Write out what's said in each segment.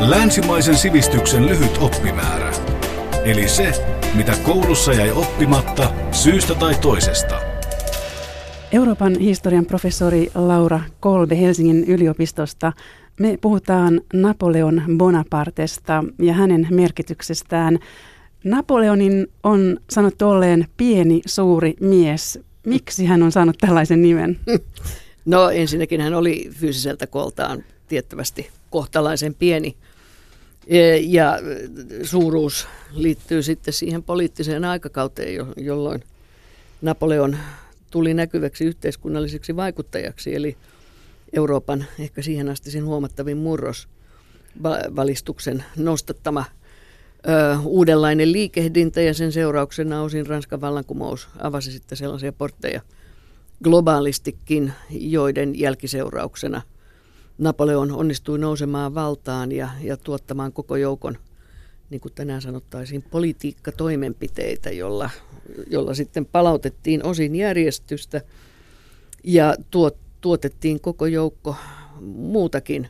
Länsimaisen sivistyksen lyhyt oppimäärä. Eli se, mitä koulussa jäi oppimatta syystä tai toisesta. Euroopan historian professori Laura Kolbe Helsingin yliopistosta. Me puhutaan Napoleon Bonapartesta ja hänen merkityksestään. Napoleonin on sanottu olleen pieni, suuri mies. Miksi hän on saanut tällaisen nimen? No ensinnäkin hän oli fyysiseltä koltaan tiettävästi kohtalaisen pieni. E, ja suuruus liittyy sitten siihen poliittiseen aikakauteen, jolloin Napoleon tuli näkyväksi yhteiskunnalliseksi vaikuttajaksi, eli Euroopan ehkä siihen asti sen huomattavin murros valistuksen nostattama ö, uudenlainen liikehdintä ja sen seurauksena osin Ranskan vallankumous avasi sitten sellaisia portteja globaalistikin, joiden jälkiseurauksena – Napoleon onnistui nousemaan valtaan ja, ja tuottamaan koko joukon, niin kuin tänään sanottaisiin, politiikkatoimenpiteitä, jolla, jolla sitten palautettiin osin järjestystä ja tuot, tuotettiin koko joukko muutakin,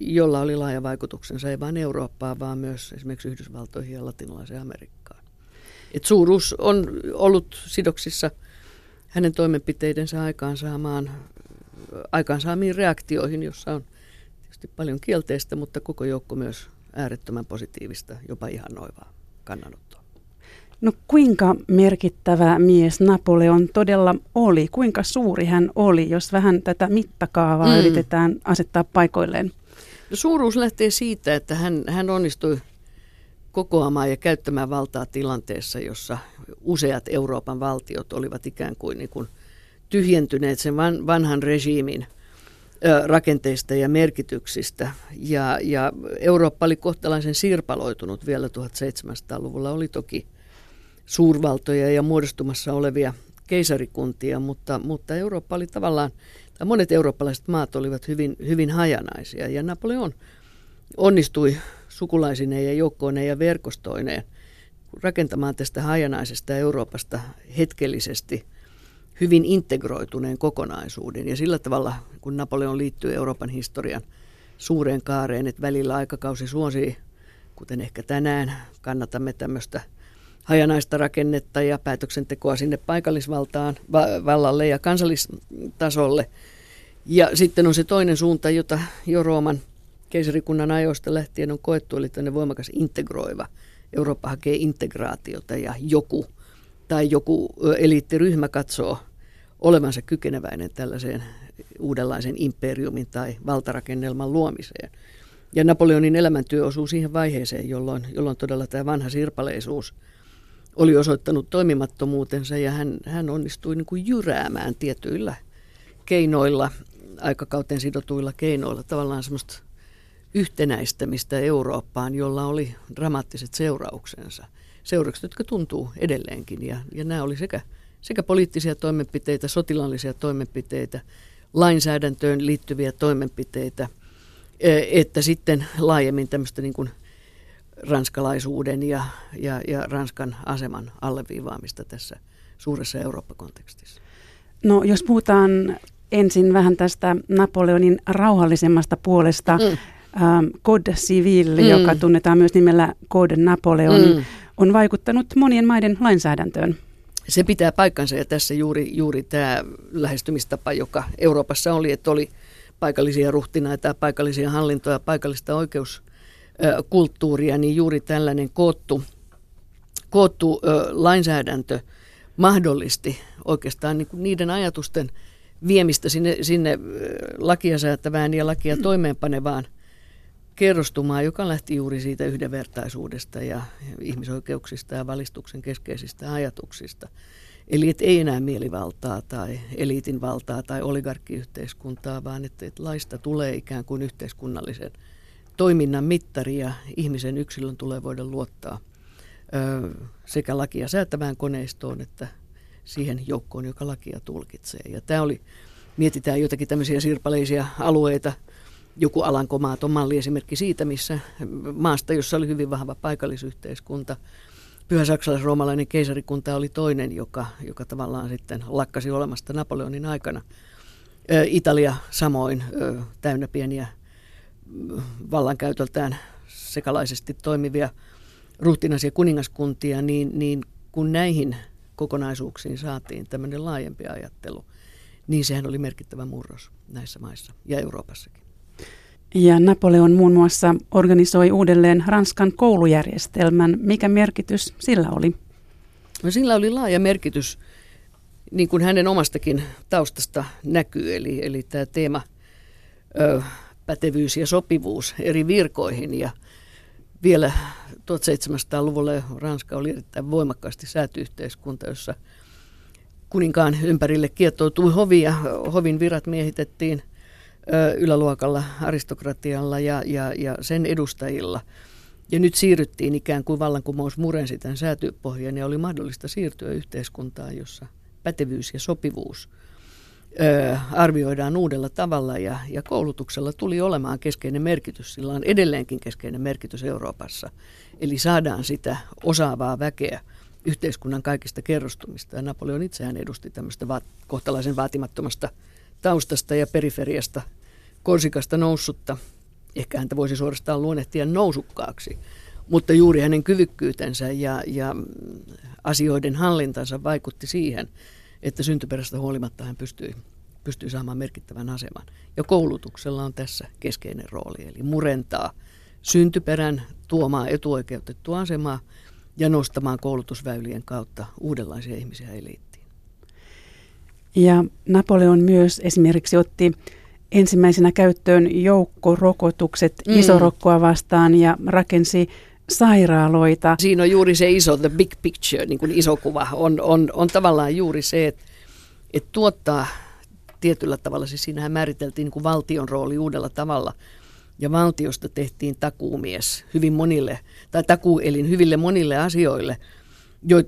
jolla oli laaja vaikutuksensa ei vain Eurooppaan, vaan myös esimerkiksi Yhdysvaltoihin ja latinalaiseen Amerikkaan. Et suuruus on ollut sidoksissa hänen toimenpiteidensä aikaansaamaan aikaansaamiin reaktioihin, jossa on tietysti paljon kielteistä, mutta koko joukko myös äärettömän positiivista, jopa ihannoivaa kannanottoa. No kuinka merkittävä mies Napoleon todella oli? Kuinka suuri hän oli, jos vähän tätä mittakaavaa mm. yritetään asettaa paikoilleen? No, suuruus lähtee siitä, että hän, hän onnistui kokoamaan ja käyttämään valtaa tilanteessa, jossa useat Euroopan valtiot olivat ikään kuin, niin kuin tyhjentyneet sen van, vanhan regiimin rakenteista ja merkityksistä. Ja, ja Eurooppa oli kohtalaisen sirpaloitunut vielä 1700-luvulla. Oli toki suurvaltoja ja muodostumassa olevia keisarikuntia, mutta, mutta Eurooppa oli tavallaan, tai monet eurooppalaiset maat olivat hyvin, hyvin hajanaisia. Ja Napoleon onnistui sukulaisineen ja joukkoineen ja verkostoineen rakentamaan tästä hajanaisesta Euroopasta hetkellisesti – hyvin integroituneen kokonaisuuden. Ja sillä tavalla, kun Napoleon liittyy Euroopan historian suureen kaareen, että välillä aikakausi suosii, kuten ehkä tänään, kannatamme tämmöistä hajanaista rakennetta ja päätöksentekoa sinne paikallisvaltaan, va- vallalle ja kansallistasolle. Ja sitten on se toinen suunta, jota jo Rooman keisarikunnan ajoista lähtien on koettu, eli tänne voimakas integroiva. Eurooppa hakee integraatiota ja joku tai joku eliittiryhmä katsoo olevansa kykeneväinen tällaiseen uudenlaisen imperiumin tai valtarakennelman luomiseen. Ja Napoleonin elämäntyö osuu siihen vaiheeseen, jolloin, jolloin todella tämä vanha sirpaleisuus oli osoittanut toimimattomuutensa ja hän, hän onnistui niin kuin jyräämään tietyillä keinoilla, aikakauteen sidotuilla keinoilla, tavallaan semmoista yhtenäistämistä Eurooppaan, jolla oli dramaattiset seurauksensa. Seuraukset, jotka tuntuu edelleenkin ja, ja nämä oli sekä – sekä poliittisia toimenpiteitä, sotilaallisia toimenpiteitä, lainsäädäntöön liittyviä toimenpiteitä, e, että sitten laajemmin tämmöistä niin kuin ranskalaisuuden ja, ja, ja Ranskan aseman alleviivaamista tässä suuressa Eurooppa-kontekstissa. No jos puhutaan ensin vähän tästä Napoleonin rauhallisemmasta puolesta, mm. ähm, Code Civil, mm. joka tunnetaan myös nimellä Code Napoleon, mm. on vaikuttanut monien maiden lainsäädäntöön. Se pitää paikkansa ja tässä juuri, juuri tämä lähestymistapa, joka Euroopassa oli, että oli paikallisia ruhtinaita, paikallisia hallintoja, paikallista oikeuskulttuuria, niin juuri tällainen koottu, koottu lainsäädäntö mahdollisti oikeastaan niin kuin niiden ajatusten viemistä sinne, sinne lakia säätävään ja lakia toimeenpanevaan – kerrostumaa, joka lähti juuri siitä yhdenvertaisuudesta ja ihmisoikeuksista ja valistuksen keskeisistä ajatuksista. Eli että ei enää mielivaltaa tai eliitin valtaa tai oligarkkiyhteiskuntaa, vaan että, että laista tulee ikään kuin yhteiskunnallisen toiminnan mittari ja ihmisen yksilön tulee voida luottaa ö, sekä lakia säätävään koneistoon että siihen joukkoon, joka lakia tulkitsee. Ja tämä oli, mietitään jotakin tämmöisiä sirpaleisia alueita – joku Alankomaat on malliesimerkki siitä, missä maasta, jossa oli hyvin vahva paikallisyhteiskunta, pyhä saksalais-roomalainen keisarikunta oli toinen, joka, joka tavallaan sitten lakkasi olemasta Napoleonin aikana. Italia samoin täynnä pieniä vallankäytöltään sekalaisesti toimivia ruhtinaisia kuningaskuntia, niin, niin kun näihin kokonaisuuksiin saatiin tämmöinen laajempi ajattelu, niin sehän oli merkittävä murros näissä maissa ja Euroopassakin. Ja Napoleon muun muassa organisoi uudelleen Ranskan koulujärjestelmän. Mikä merkitys sillä oli? No sillä oli laaja merkitys, niin kuin hänen omastakin taustasta näkyy, eli, eli tämä teema ö, pätevyys ja sopivuus eri virkoihin. Ja vielä 1700-luvulla Ranska oli erittäin voimakkaasti säätyyhteiskunta, jossa kuninkaan ympärille kietoutui hovi ja hovin virat miehitettiin yläluokalla aristokratialla ja, ja, ja sen edustajilla. Ja nyt siirryttiin ikään kuin vallankumous murensi tämän säätypohjan ja oli mahdollista siirtyä yhteiskuntaan, jossa pätevyys ja sopivuus ö, arvioidaan uudella tavalla ja, ja koulutuksella tuli olemaan keskeinen merkitys. Sillä on edelleenkin keskeinen merkitys Euroopassa. Eli saadaan sitä osaavaa väkeä yhteiskunnan kaikista kerrostumista. Ja Napoleon itseään edusti tämmöistä va- kohtalaisen vaatimattomasta taustasta ja periferiasta Korsikasta noussutta. Ehkä häntä voisi suorastaan luonnehtia nousukkaaksi, mutta juuri hänen kyvykkyytensä ja, ja asioiden hallintansa vaikutti siihen, että syntyperästä huolimatta hän pystyi, pystyi saamaan merkittävän aseman. Ja koulutuksella on tässä keskeinen rooli, eli murentaa syntyperän tuomaa etuoikeutettua asemaa ja nostamaan koulutusväylien kautta uudenlaisia ihmisiä eliittiin. Ja Napoleon myös esimerkiksi otti ensimmäisenä käyttöön joukkorokotukset mm. isorokkoa vastaan ja rakensi sairaaloita. Siinä on juuri se iso, the big picture, niin kuin iso kuva, on, on, on tavallaan juuri se, että, että tuottaa tietyllä tavalla, siis siinähän määriteltiin niin kuin valtion rooli uudella tavalla, ja valtiosta tehtiin takuumies hyvin monille, tai takuuelin hyville monille asioille,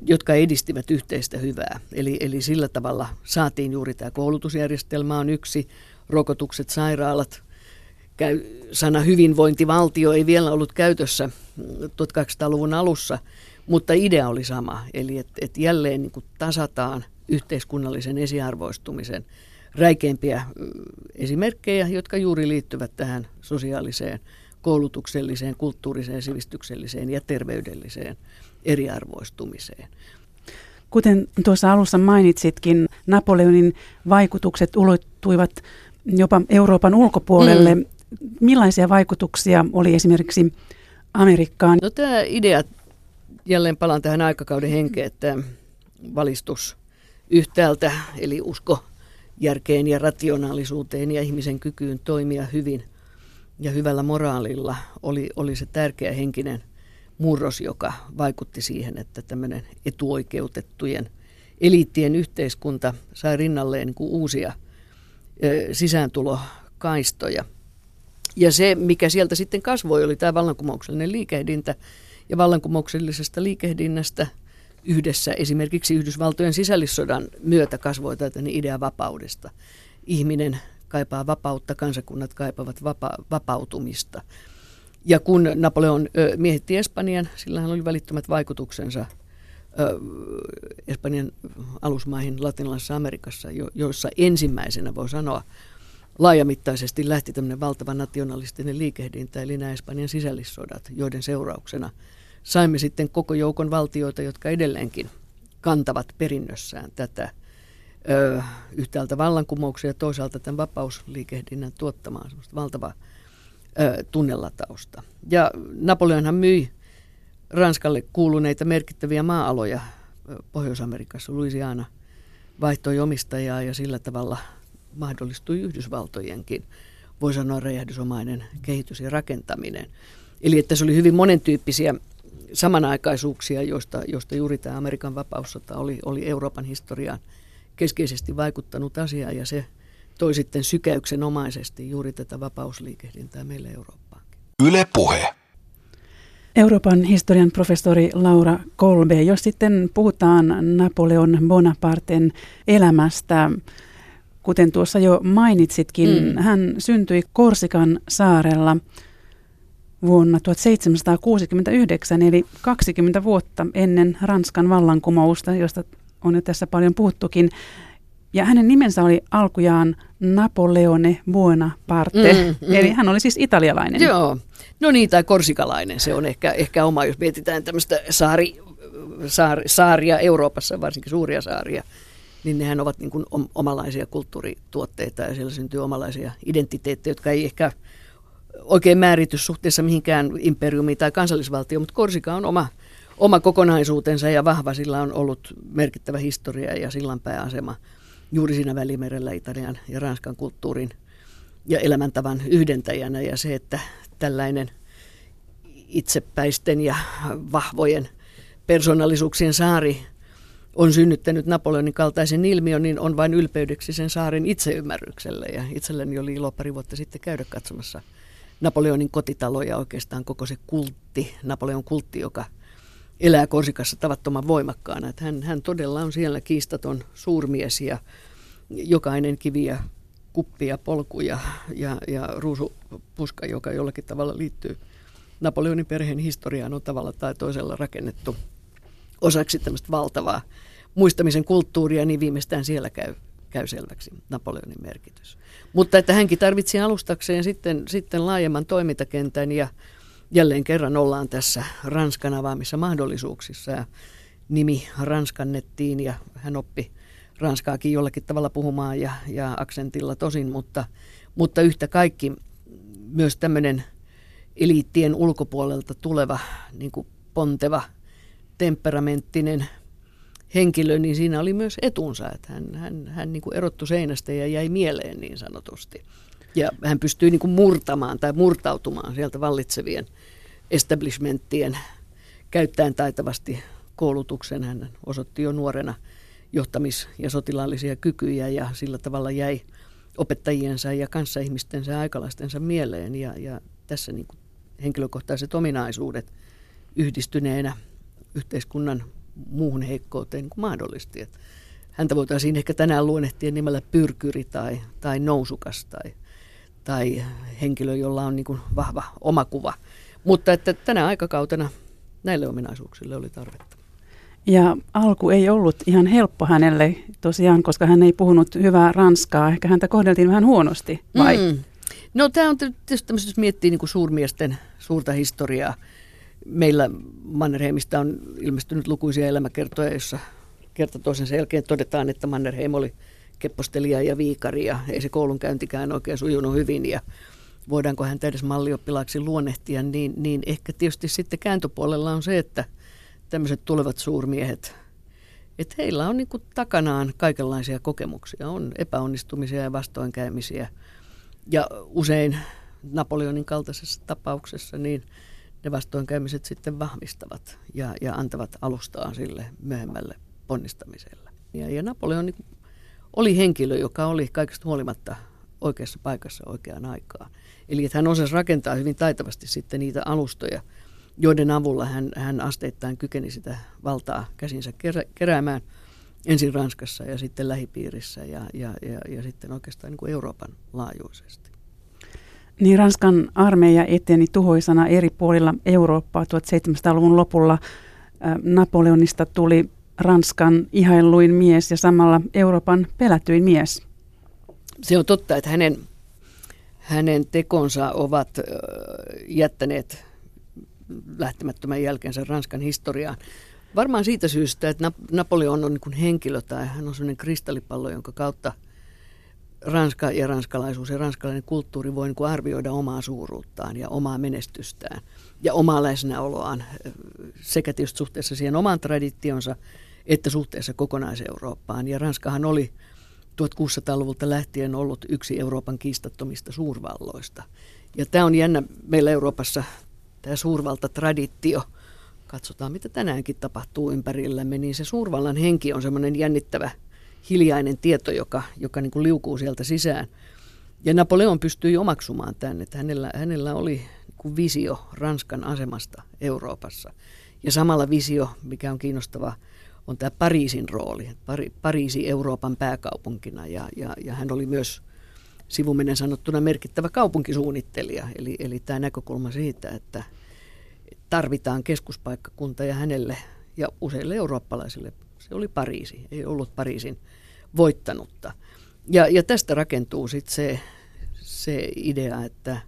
jotka edistivät yhteistä hyvää. Eli, eli sillä tavalla saatiin juuri tämä koulutusjärjestelmä on yksi, rokotukset, sairaalat, käy, sana hyvinvointivaltio ei vielä ollut käytössä 1800-luvun alussa, mutta idea oli sama. Eli että et jälleen niin tasataan yhteiskunnallisen esiarvoistumisen räikeimpiä esimerkkejä, jotka juuri liittyvät tähän sosiaaliseen, koulutukselliseen, kulttuuriseen, sivistykselliseen ja terveydelliseen eriarvoistumiseen. Kuten tuossa alussa mainitsitkin, Napoleonin vaikutukset ulottuivat jopa Euroopan ulkopuolelle. Mm. Millaisia vaikutuksia oli esimerkiksi Amerikkaan? No tämä idea, jälleen palaan tähän aikakauden henkeen, että valistus yhtäältä, eli usko järkeen ja rationaalisuuteen ja ihmisen kykyyn toimia hyvin ja hyvällä moraalilla oli, oli se tärkeä henkinen murros, joka vaikutti siihen, että tämmöinen etuoikeutettujen eliittien yhteiskunta sai rinnalleen niin kuin uusia sisääntulokaistoja. Ja se, mikä sieltä sitten kasvoi, oli tämä vallankumouksellinen liikehdintä. Ja vallankumouksellisesta liikehdinnästä yhdessä esimerkiksi Yhdysvaltojen sisällissodan myötä kasvoi tätä idea vapaudesta. Ihminen kaipaa vapautta, kansakunnat kaipaavat vapa- vapautumista. Ja kun Napoleon miehitti Espanjan, sillä hän oli välittömät vaikutuksensa Espanjan alusmaihin latinalaisessa Amerikassa, jo, joissa ensimmäisenä voi sanoa laajamittaisesti lähti tämmöinen valtava nationalistinen liikehdintä, eli nämä Espanjan sisällissodat, joiden seurauksena saimme sitten koko joukon valtioita, jotka edelleenkin kantavat perinnössään tätä ö, yhtäältä vallankumouksia ja toisaalta tämän vapausliikehdinnän tuottamaan valtavaa ö, tunnelatausta. Ja Napoleonhan myi Ranskalle kuuluneita merkittäviä maa-aloja Pohjois-Amerikassa. Louisiana vaihtoi omistajaa ja sillä tavalla mahdollistui Yhdysvaltojenkin, voi sanoa räjähdysomainen kehitys ja rakentaminen. Eli että se oli hyvin monentyyppisiä samanaikaisuuksia, joista, joista juuri tämä Amerikan vapaussota oli, oli Euroopan historiaan keskeisesti vaikuttanut asia ja se toi sitten sykäyksenomaisesti juuri tätä vapausliikehdintää meille Eurooppaankin. Yle Puhe. Euroopan historian professori Laura Kolbe, jos sitten puhutaan Napoleon Bonaparten elämästä, kuten tuossa jo mainitsitkin, mm. hän syntyi Korsikan saarella vuonna 1769, eli 20 vuotta ennen Ranskan vallankumousta, josta on jo tässä paljon puhuttukin. Ja hänen nimensä oli alkujaan Napoleone Buonaparte, mm, mm. eli hän oli siis italialainen. Joo, no niin, tai korsikalainen, se on ehkä, ehkä oma, jos mietitään tämmöistä saari, saari, saaria Euroopassa, varsinkin suuria saaria, niin nehän ovat niin kuin omalaisia kulttuurituotteita ja siellä syntyy omalaisia identiteettejä, jotka ei ehkä oikein määrity suhteessa mihinkään imperiumiin tai kansallisvaltioon, mutta Korsika on oma, oma kokonaisuutensa ja vahva. Sillä on ollut merkittävä historia ja sillanpääasema juuri siinä Välimerellä Italian ja Ranskan kulttuurin ja elämäntavan yhdentäjänä. Ja se, että tällainen itsepäisten ja vahvojen persoonallisuuksien saari on synnyttänyt Napoleonin kaltaisen ilmiön, niin on vain ylpeydeksi sen saaren itseymmärrykselle. Ja itselleni oli ilo pari vuotta sitten käydä katsomassa Napoleonin kotitalo ja oikeastaan koko se kultti, Napoleon kultti, joka elää Korsikassa tavattoman voimakkaana. Että hän, hän todella on siellä kiistaton suurmies ja jokainen kivi ja kuppi ja polku ja, ja, ja ruusupuska, joka jollakin tavalla liittyy Napoleonin perheen historiaan, on tavalla tai toisella rakennettu osaksi tämmöistä valtavaa muistamisen kulttuuria, niin viimeistään siellä käy, käy selväksi Napoleonin merkitys. Mutta että hänkin tarvitsi alustakseen sitten, sitten laajemman toimintakentän ja jälleen kerran ollaan tässä Ranskan avaamissa mahdollisuuksissa. Ja nimi ranskannettiin ja hän oppi ranskaakin jollakin tavalla puhumaan ja, ja aksentilla tosin, mutta, mutta yhtä kaikki myös tämmöinen eliittien ulkopuolelta tuleva niin kuin ponteva, temperamenttinen henkilö, niin siinä oli myös etunsa, että hän, hän, hän niin kuin erottui seinästä ja jäi mieleen niin sanotusti. Ja hän pystyi niin kuin murtamaan tai murtautumaan sieltä vallitsevien establishmenttien käyttäen taitavasti koulutuksen. Hän osoitti jo nuorena johtamis- ja sotilaallisia kykyjä ja sillä tavalla jäi opettajiensa ja kanssaihmistensä ja aikalaistensa mieleen. Ja, ja tässä niin kuin henkilökohtaiset ominaisuudet yhdistyneenä yhteiskunnan muuhun heikkouteen niin kuin mahdollisti. Että häntä voitaisiin ehkä tänään luonnehtia nimellä pyrkyri tai, tai nousukas tai, tai henkilö, jolla on niin kuin vahva omakuva. Mutta että tänä aikakautena näille ominaisuuksille oli tarvetta. Ja alku ei ollut ihan helppo hänelle tosiaan, koska hän ei puhunut hyvää ranskaa. Ehkä häntä kohdeltiin vähän huonosti, vai? Mm. No tämä on tietysti tämmöistä, jos miettii niin kuin suurmiesten suurta historiaa, meillä Mannerheimista on ilmestynyt lukuisia elämäkertoja, joissa kerta toisensa jälkeen todetaan, että Mannerheim oli keppostelija ja viikari ja ei se koulunkäyntikään oikein sujunut hyvin ja voidaanko hän edes mallioppilaaksi luonnehtia, niin, niin ehkä tietysti sitten kääntöpuolella on se, että tämmöiset tulevat suurmiehet, että heillä on niin takanaan kaikenlaisia kokemuksia, on epäonnistumisia ja vastoinkäymisiä. Ja usein Napoleonin kaltaisessa tapauksessa niin – ne vastoinkäymiset sitten vahvistavat ja, ja antavat alustaa sille myöhemmälle ponnistamiselle. Ja, ja Napoleon niin oli henkilö, joka oli kaikesta huolimatta oikeassa paikassa oikeaan aikaan. Eli että hän osasi rakentaa hyvin taitavasti sitten niitä alustoja, joiden avulla hän, hän asteittain kykeni sitä valtaa käsinsä kerä, keräämään ensin Ranskassa ja sitten lähipiirissä ja, ja, ja, ja sitten oikeastaan niin kuin Euroopan laajuisesti. Niin Ranskan armeija eteni tuhoisana eri puolilla Eurooppaa 1700-luvun lopulla. Napoleonista tuli Ranskan ihailluin mies ja samalla Euroopan pelätyin mies. Se on totta, että hänen, hänen tekonsa ovat jättäneet lähtemättömän jälkeensä Ranskan historiaan. Varmaan siitä syystä, että Napoleon on niin henkilö tai hän on sellainen kristallipallo, jonka kautta – Ranska ja ranskalaisuus ja ranskalainen kulttuuri voi niin arvioida omaa suuruuttaan ja omaa menestystään ja omaa läsnäoloaan sekä tietysti suhteessa siihen omaan traditionsa että suhteessa kokonais-Eurooppaan. Ja Ranskahan oli 1600-luvulta lähtien ollut yksi Euroopan kiistattomista suurvalloista. Ja tämä on jännä meillä Euroopassa, tämä suurvaltatraditio. Katsotaan, mitä tänäänkin tapahtuu ympärillämme, niin se suurvallan henki on semmoinen jännittävä hiljainen tieto, joka, joka niin kuin liukuu sieltä sisään. Ja Napoleon pystyi omaksumaan tämän, että hänellä, hänellä oli niin kuin visio Ranskan asemasta Euroopassa. Ja samalla visio, mikä on kiinnostava, on tämä Pariisin rooli. Pari, Pariisi Euroopan pääkaupunkina ja, ja, ja hän oli myös sivuminen sanottuna merkittävä kaupunkisuunnittelija. Eli, eli tämä näkökulma siitä, että tarvitaan keskuspaikkakunta ja hänelle ja useille eurooppalaisille se oli Pariisi. Ei ollut Pariisin voittanutta. Ja, ja tästä rakentuu sitten se, se idea, että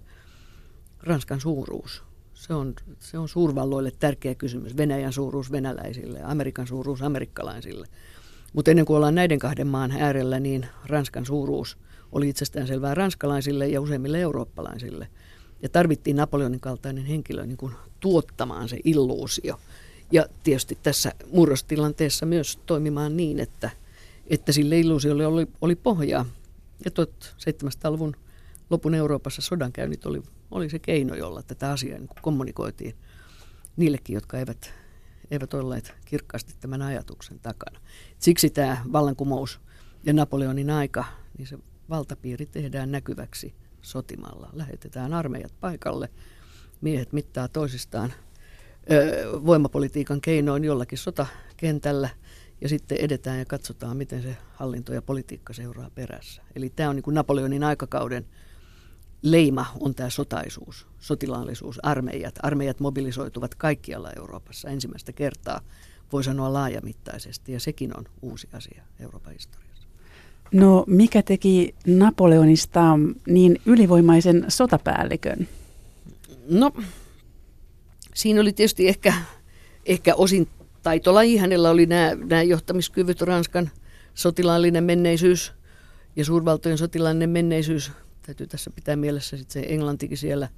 Ranskan suuruus, se on, se on suurvalloille tärkeä kysymys. Venäjän suuruus venäläisille, Amerikan suuruus amerikkalaisille. Mutta ennen kuin ollaan näiden kahden maan äärellä, niin Ranskan suuruus oli itsestään selvää ranskalaisille ja useimmille eurooppalaisille. Ja tarvittiin Napoleonin kaltainen henkilö niin kuin tuottamaan se illuusio. Ja tietysti tässä murrostilanteessa myös toimimaan niin, että, että sille illuusiolle oli, oli pohjaa. Ja 1700-luvun lopun Euroopassa sodankäynnit oli, oli se keino, jolla tätä asiaa niin kommunikoitiin niillekin, jotka eivät, eivät olleet kirkkaasti tämän ajatuksen takana. Siksi tämä vallankumous ja Napoleonin aika, niin se valtapiiri tehdään näkyväksi sotimalla. Lähetetään armeijat paikalle, miehet mittaa toisistaan voimapolitiikan keinoin jollakin sotakentällä ja sitten edetään ja katsotaan, miten se hallinto ja politiikka seuraa perässä. Eli tämä on niin kuin Napoleonin aikakauden leima on tämä sotaisuus, sotilaallisuus, armeijat. Armeijat mobilisoituvat kaikkialla Euroopassa ensimmäistä kertaa, voi sanoa laajamittaisesti, ja sekin on uusi asia Euroopan historiassa. No mikä teki Napoleonista niin ylivoimaisen sotapäällikön? No, siinä oli tietysti ehkä, ehkä osin taitolaji. Hänellä oli nämä, nämä johtamiskyvyt, Ranskan sotilaallinen menneisyys ja suurvaltojen sotilaallinen menneisyys täytyy tässä pitää mielessä sitten se englantikin siellä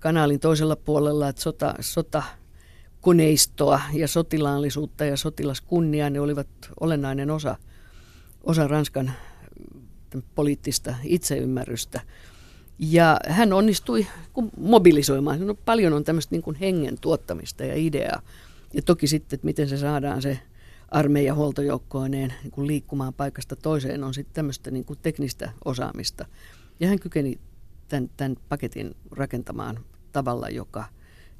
kanaalin toisella puolella, että sota, sota koneistoa ja sotilaallisuutta ja sotilaskunnia, ne olivat olennainen osa, osa Ranskan poliittista itseymmärrystä. Ja hän onnistui mobilisoimaan. No, paljon on tämmöistä niin kuin hengen tuottamista ja ideaa. Ja toki sitten, että miten se saadaan se armeija huoltojoukkoineen niin liikkumaan paikasta toiseen, on sitten tämmöistä niin kuin teknistä osaamista. Ja hän kykeni tämän, tämän paketin rakentamaan tavalla, joka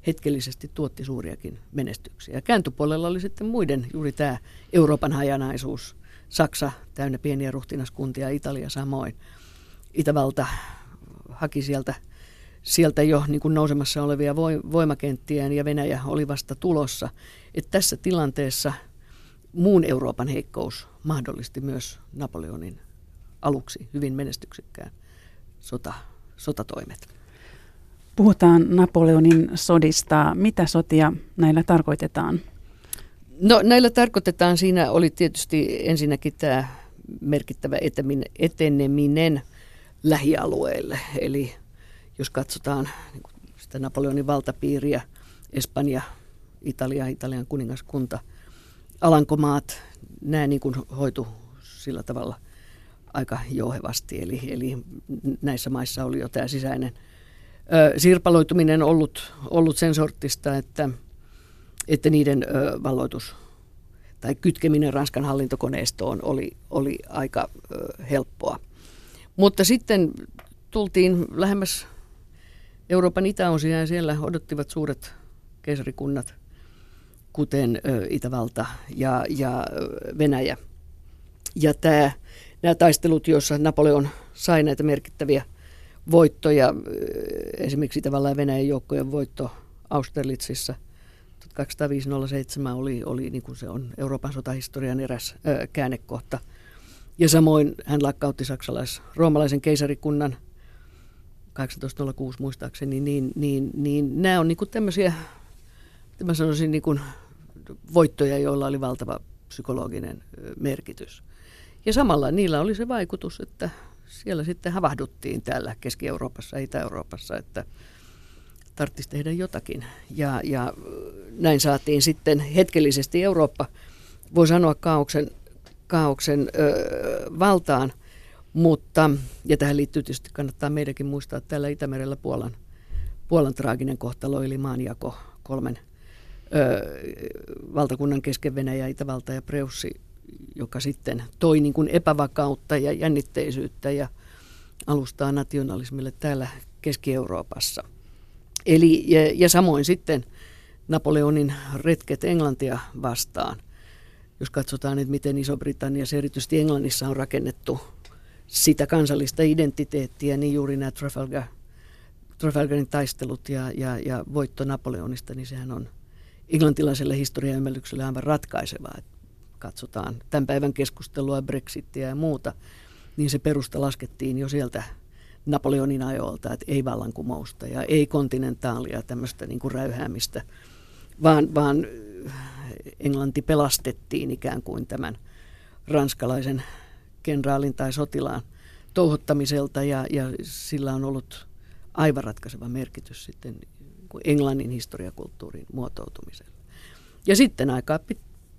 hetkellisesti tuotti suuriakin menestyksiä. Kääntöpuolella oli sitten muiden, juuri tämä Euroopan hajanaisuus, Saksa täynnä pieniä ruhtinaskuntia, Italia samoin. Itävalta haki sieltä, sieltä jo niin kuin nousemassa olevia voimakenttiä ja Venäjä oli vasta tulossa. Et tässä tilanteessa muun Euroopan heikkous mahdollisti myös Napoleonin aluksi hyvin menestyksekkään sota, sotatoimet. Puhutaan Napoleonin sodista. Mitä sotia näillä tarkoitetaan? No näillä tarkoitetaan, siinä oli tietysti ensinnäkin tämä merkittävä eteneminen lähialueille. Eli jos katsotaan niin sitä Napoleonin valtapiiriä, Espanja, Italia, Italian kuningaskunta, Alankomaat, nämä niin kuin hoitu sillä tavalla aika jouhevasti. Eli, eli näissä maissa oli jo tämä sisäinen ö, sirpaloituminen ollut, ollut sen sortista, että, että niiden ö, valloitus tai kytkeminen Ranskan hallintokoneistoon oli, oli aika ö, helppoa. Mutta sitten tultiin lähemmäs Euroopan itäosia ja siellä odottivat suuret keisarikunnat, kuten Itävalta ja, ja Venäjä. Ja tämä nämä taistelut, joissa Napoleon sai näitä merkittäviä voittoja, esimerkiksi tavallaan Venäjän joukkojen voitto Austerlitzissa 1205 oli, oli niin kuin se on Euroopan sotahistorian eräs ö, käännekohta. Ja samoin hän lakkautti saksalais-roomalaisen keisarikunnan 1806 muistaakseni, niin, niin, niin nämä on niin kuin tämmöisiä, mä sanoisin niin kuin voittoja, joilla oli valtava psykologinen merkitys. Ja samalla niillä oli se vaikutus, että siellä sitten havahduttiin täällä Keski-Euroopassa, Itä-Euroopassa, että tarvitsisi tehdä jotakin. Ja, ja näin saatiin sitten hetkellisesti Eurooppa, voi sanoa kaauksen, kaauksen ö, valtaan, mutta, ja tähän liittyy tietysti kannattaa meidänkin muistaa täällä Itämerellä Puolan, Puolan traaginen kohtalo, eli maanjako kolmen ö, valtakunnan kesken Venäjä, Itävalta ja Preussi joka sitten toi niin kuin epävakautta ja jännitteisyyttä ja alustaa nationalismille täällä Keski-Euroopassa. Eli, ja, ja samoin sitten Napoleonin retket Englantia vastaan. Jos katsotaan, että miten Iso-Britanniassa, erityisesti Englannissa on rakennettu sitä kansallista identiteettiä, niin juuri nämä Trafalgar, Trafalgarin taistelut ja, ja, ja voitto Napoleonista, niin sehän on englantilaiselle historiaymmärrykselle aivan ratkaisevaa. katsotaan tämän päivän keskustelua, Brexittiä ja muuta, niin se perusta laskettiin jo sieltä Napoleonin ajoilta, että ei vallankumousta ja ei kontinentaalia tämmöistä niin kuin räyhäämistä, vaan, vaan Englanti pelastettiin ikään kuin tämän ranskalaisen kenraalin tai sotilaan touhottamiselta ja, ja sillä on ollut aivan ratkaiseva merkitys sitten Englannin historiakulttuurin muotoutumiselle. Ja sitten aikaa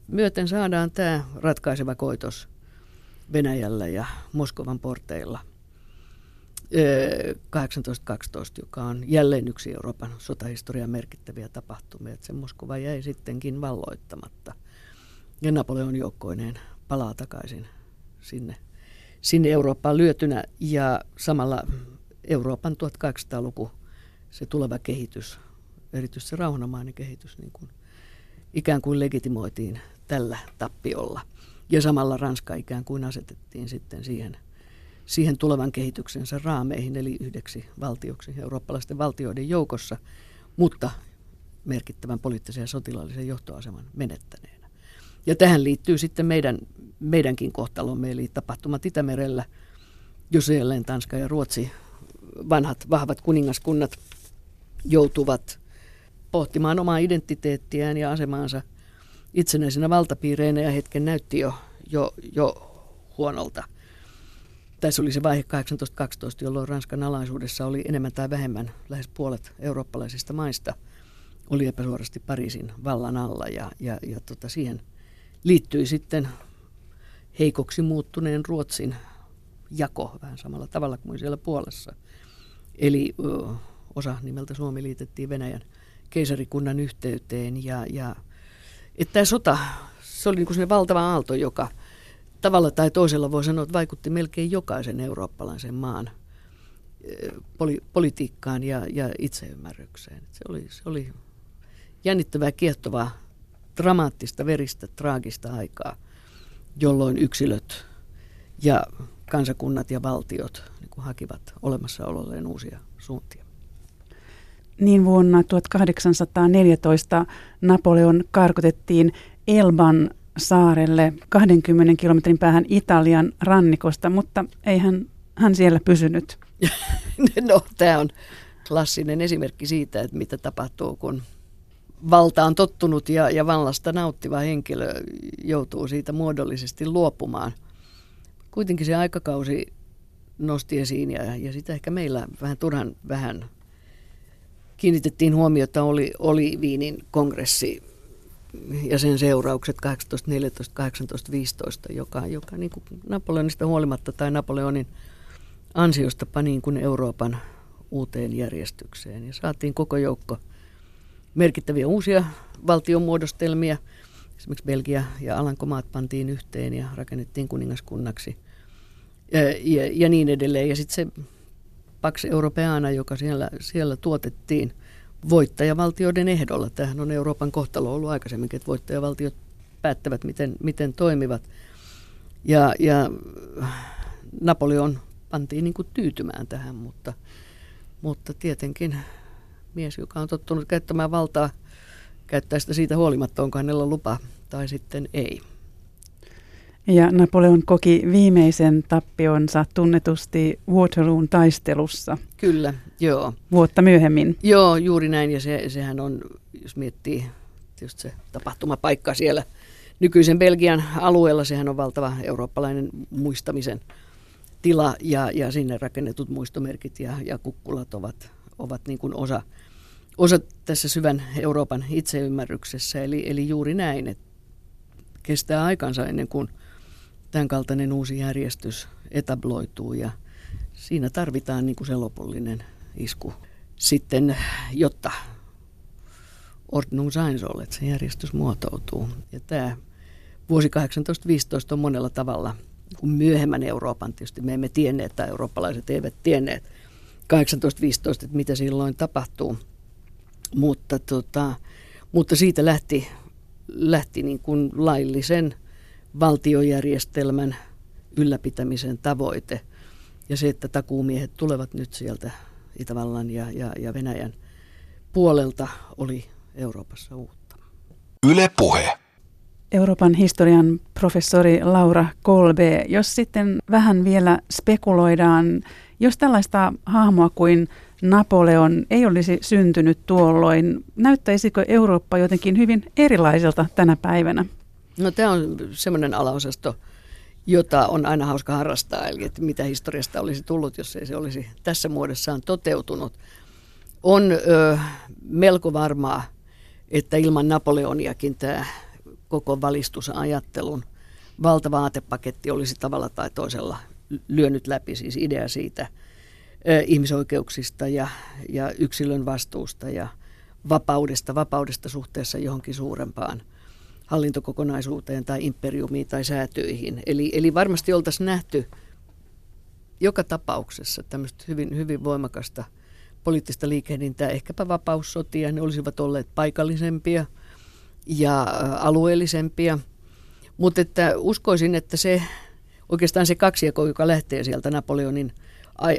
myöten saadaan tämä ratkaiseva koitos Venäjällä ja Moskovan porteilla 1812, joka on jälleen yksi Euroopan sotahistorian merkittäviä tapahtumia. Että se Moskova jäi sittenkin valloittamatta. Ja Napoleon joukkoineen palaa takaisin sinne, sinne Eurooppaan lyötynä ja samalla Euroopan 1800-luku, se tuleva kehitys, erityisesti se rauhanomainen kehitys, niin kuin ikään kuin legitimoitiin tällä tappiolla. Ja samalla Ranska ikään kuin asetettiin sitten siihen, siihen tulevan kehityksensä raameihin, eli yhdeksi valtioksi eurooppalaisten valtioiden joukossa, mutta merkittävän poliittisen ja sotilaallisen johtoaseman menettäneenä. Ja tähän liittyy sitten meidän, meidänkin kohtalomme, eli tapahtumat Itämerellä, jos jälleen Tanska ja Ruotsi, vanhat vahvat kuningaskunnat, joutuvat pohtimaan omaa identiteettiään ja asemaansa itsenäisenä valtapiireinä ja hetken näytti jo, jo, jo huonolta. Tässä oli se vaihe 1812, jolloin Ranskan alaisuudessa oli enemmän tai vähemmän lähes puolet eurooppalaisista maista oli epäsuorasti Pariisin vallan alla ja, ja, ja tota siihen liittyi sitten heikoksi muuttuneen Ruotsin jako vähän samalla tavalla kuin siellä puolessa. Eli ö, osa nimeltä Suomi liitettiin Venäjän keisarikunnan yhteyteen ja, ja että tämä sota, se oli niin kuin valtava aalto, joka tavalla tai toisella voi sanoa, että vaikutti melkein jokaisen eurooppalaisen maan eh, poli, politiikkaan ja, ja itseymmärrykseen. Se oli, se oli jännittävää, kiehtovaa, dramaattista, veristä, traagista aikaa, jolloin yksilöt ja kansakunnat ja valtiot niin kuin hakivat olemassaololleen uusia suuntia. Niin vuonna 1814 Napoleon karkotettiin Elban saarelle 20 kilometrin päähän Italian rannikosta, mutta ei hän, siellä pysynyt. no, tämä on klassinen esimerkki siitä, että mitä tapahtuu, kun valta on tottunut ja, ja vallasta nauttiva henkilö joutuu siitä muodollisesti luopumaan. Kuitenkin se aikakausi nosti esiin ja, ja sitä ehkä meillä vähän turhan vähän kiinnitettiin huomiota, oli, oli Viinin kongressi ja sen seuraukset 1814-1815, joka, joka niin kuin Napoleonista huolimatta tai Napoleonin ansiosta pani niin kuin Euroopan uuteen järjestykseen. Ja saatiin koko joukko merkittäviä uusia valtionmuodostelmia. Esimerkiksi Belgia ja Alankomaat pantiin yhteen ja rakennettiin kuningaskunnaksi ja, ja, ja niin edelleen. Ja sitten se Pax Europeana, joka siellä, siellä tuotettiin voittajavaltioiden ehdolla. Tämähän on Euroopan kohtalo ollut aikaisemminkin, että voittajavaltiot päättävät, miten, miten toimivat. Ja, ja Napoleon pantiin niin kuin tyytymään tähän, mutta, mutta tietenkin mies, joka on tottunut käyttämään valtaa, käyttää sitä siitä huolimatta, onko hänellä lupa tai sitten ei. Ja Napoleon koki viimeisen tappionsa tunnetusti Waterloon taistelussa. Kyllä, joo. Vuotta myöhemmin. Joo, juuri näin. Ja se, sehän on, jos miettii just se tapahtumapaikka siellä nykyisen Belgian alueella, sehän on valtava eurooppalainen muistamisen tila ja, ja sinne rakennetut muistomerkit ja, ja kukkulat ovat, ovat niin kuin osa, osa tässä syvän Euroopan itseymmärryksessä. Eli, eli juuri näin, että kestää aikansa ennen kuin – tämän kaltainen uusi järjestys etabloituu ja siinä tarvitaan niin kuin se lopullinen isku sitten, jotta ordnung sein että se järjestys muotoutuu. Ja tämä vuosi 1815 on monella tavalla kuin myöhemmän Euroopan, tietysti me emme tienneet tai eurooppalaiset eivät tienneet 1815, että mitä silloin tapahtuu. Mutta, tota, mutta siitä lähti, lähti niin kuin laillisen – valtiojärjestelmän ylläpitämisen tavoite. Ja se, että takuumiehet tulevat nyt sieltä Itävallan ja, ja, ja Venäjän puolelta, oli Euroopassa uutta. Yle puhe. Euroopan historian professori Laura Kolbe, jos sitten vähän vielä spekuloidaan, jos tällaista hahmoa kuin Napoleon ei olisi syntynyt tuolloin, näyttäisikö Eurooppa jotenkin hyvin erilaiselta tänä päivänä? No tämä on semmoinen alaosasto, jota on aina hauska harrastaa, eli että mitä historiasta olisi tullut, jos ei se olisi tässä muodossaan toteutunut. On ö, melko varmaa, että ilman Napoleoniakin tämä koko valistusajattelun valtava aatepaketti olisi tavalla tai toisella lyönyt läpi, siis idea siitä ö, ihmisoikeuksista ja, ja yksilön vastuusta ja vapaudesta, vapaudesta suhteessa johonkin suurempaan – hallintokokonaisuuteen tai imperiumiin tai säätyihin. Eli, eli varmasti oltaisiin nähty joka tapauksessa tämmöistä hyvin, hyvin voimakasta poliittista liikehdintää, ehkäpä vapaussotia, ne olisivat olleet paikallisempia ja alueellisempia. Mutta että uskoisin, että se oikeastaan se kaksijako, joka lähtee sieltä Napoleonin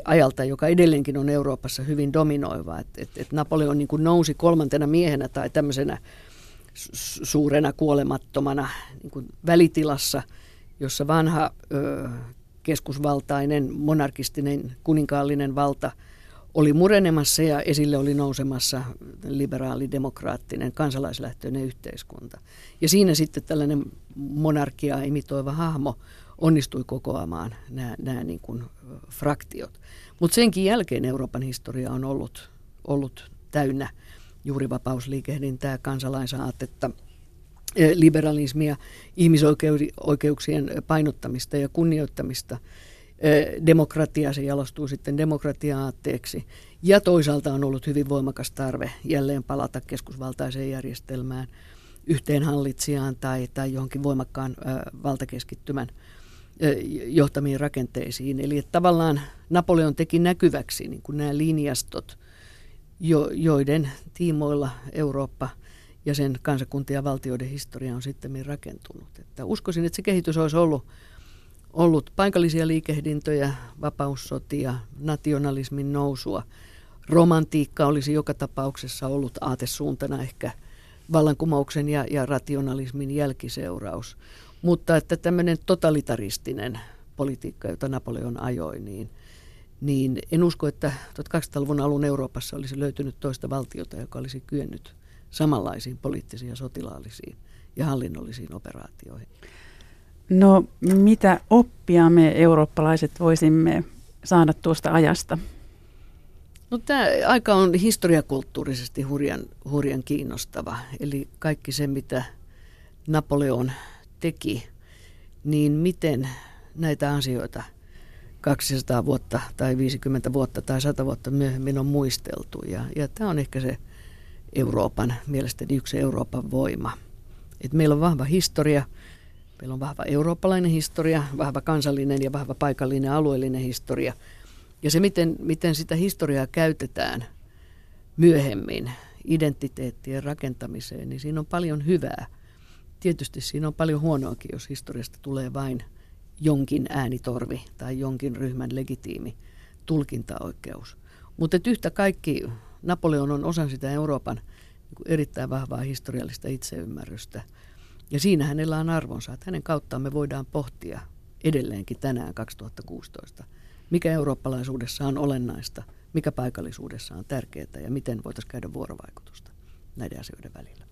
ajalta, joka edelleenkin on Euroopassa hyvin dominoiva, että et, et Napoleon niin nousi kolmantena miehenä tai tämmöisenä suurena kuolemattomana niin kuin välitilassa, jossa vanha ö, keskusvaltainen monarkistinen kuninkaallinen valta oli murenemassa ja esille oli nousemassa liberaali-demokraattinen kansalaislähtöinen yhteiskunta. Ja siinä sitten tällainen monarkia imitoiva hahmo onnistui kokoamaan nämä, nämä niin kuin fraktiot. Mutta senkin jälkeen Euroopan historia on ollut, ollut täynnä juuri vapausliikehdintää, kansalaisaatetta, e, liberalismia, ihmisoikeuksien painottamista ja kunnioittamista. E, demokratia, se jalostuu sitten demokratia-aatteeksi. Ja toisaalta on ollut hyvin voimakas tarve jälleen palata keskusvaltaiseen järjestelmään, yhteen hallitsijaan tai, tai johonkin voimakkaan valtakeskittymän johtamiin rakenteisiin. Eli että tavallaan Napoleon teki näkyväksi niin kuin nämä linjastot – jo, joiden tiimoilla Eurooppa ja sen kansakuntien ja valtioiden historia on sitten rakentunut. Että uskoisin, että se kehitys olisi ollut, ollut paikallisia liikehdintöjä, vapaussotia, nationalismin nousua. Romantiikka olisi joka tapauksessa ollut aatesuuntana ehkä vallankumouksen ja, ja rationalismin jälkiseuraus. Mutta että tämmöinen totalitaristinen politiikka, jota Napoleon ajoi, niin – niin en usko, että 1200-luvun alun Euroopassa olisi löytynyt toista valtiota, joka olisi kyennyt samanlaisiin poliittisiin ja sotilaallisiin ja hallinnollisiin operaatioihin. No mitä oppia me eurooppalaiset voisimme saada tuosta ajasta? No tämä aika on historiakulttuurisesti hurjan, hurjan kiinnostava. Eli kaikki se, mitä Napoleon teki, niin miten näitä asioita – 200 vuotta tai 50 vuotta tai 100 vuotta myöhemmin on muisteltu. Ja, ja tämä on ehkä se Euroopan, mielestäni yksi Euroopan voima. Et meillä on vahva historia, meillä on vahva eurooppalainen historia, vahva kansallinen ja vahva paikallinen alueellinen historia. Ja se, miten, miten sitä historiaa käytetään myöhemmin identiteettien rakentamiseen, niin siinä on paljon hyvää. Tietysti siinä on paljon huonoakin, jos historiasta tulee vain – jonkin äänitorvi tai jonkin ryhmän legitiimi tulkintaoikeus. Mutta yhtä kaikki Napoleon on osa sitä Euroopan niin erittäin vahvaa historiallista itseymmärrystä. Ja siinä hänellä on arvonsa, että hänen kauttaan me voidaan pohtia edelleenkin tänään 2016, mikä eurooppalaisuudessa on olennaista, mikä paikallisuudessa on tärkeää ja miten voitaisiin käydä vuorovaikutusta näiden asioiden välillä.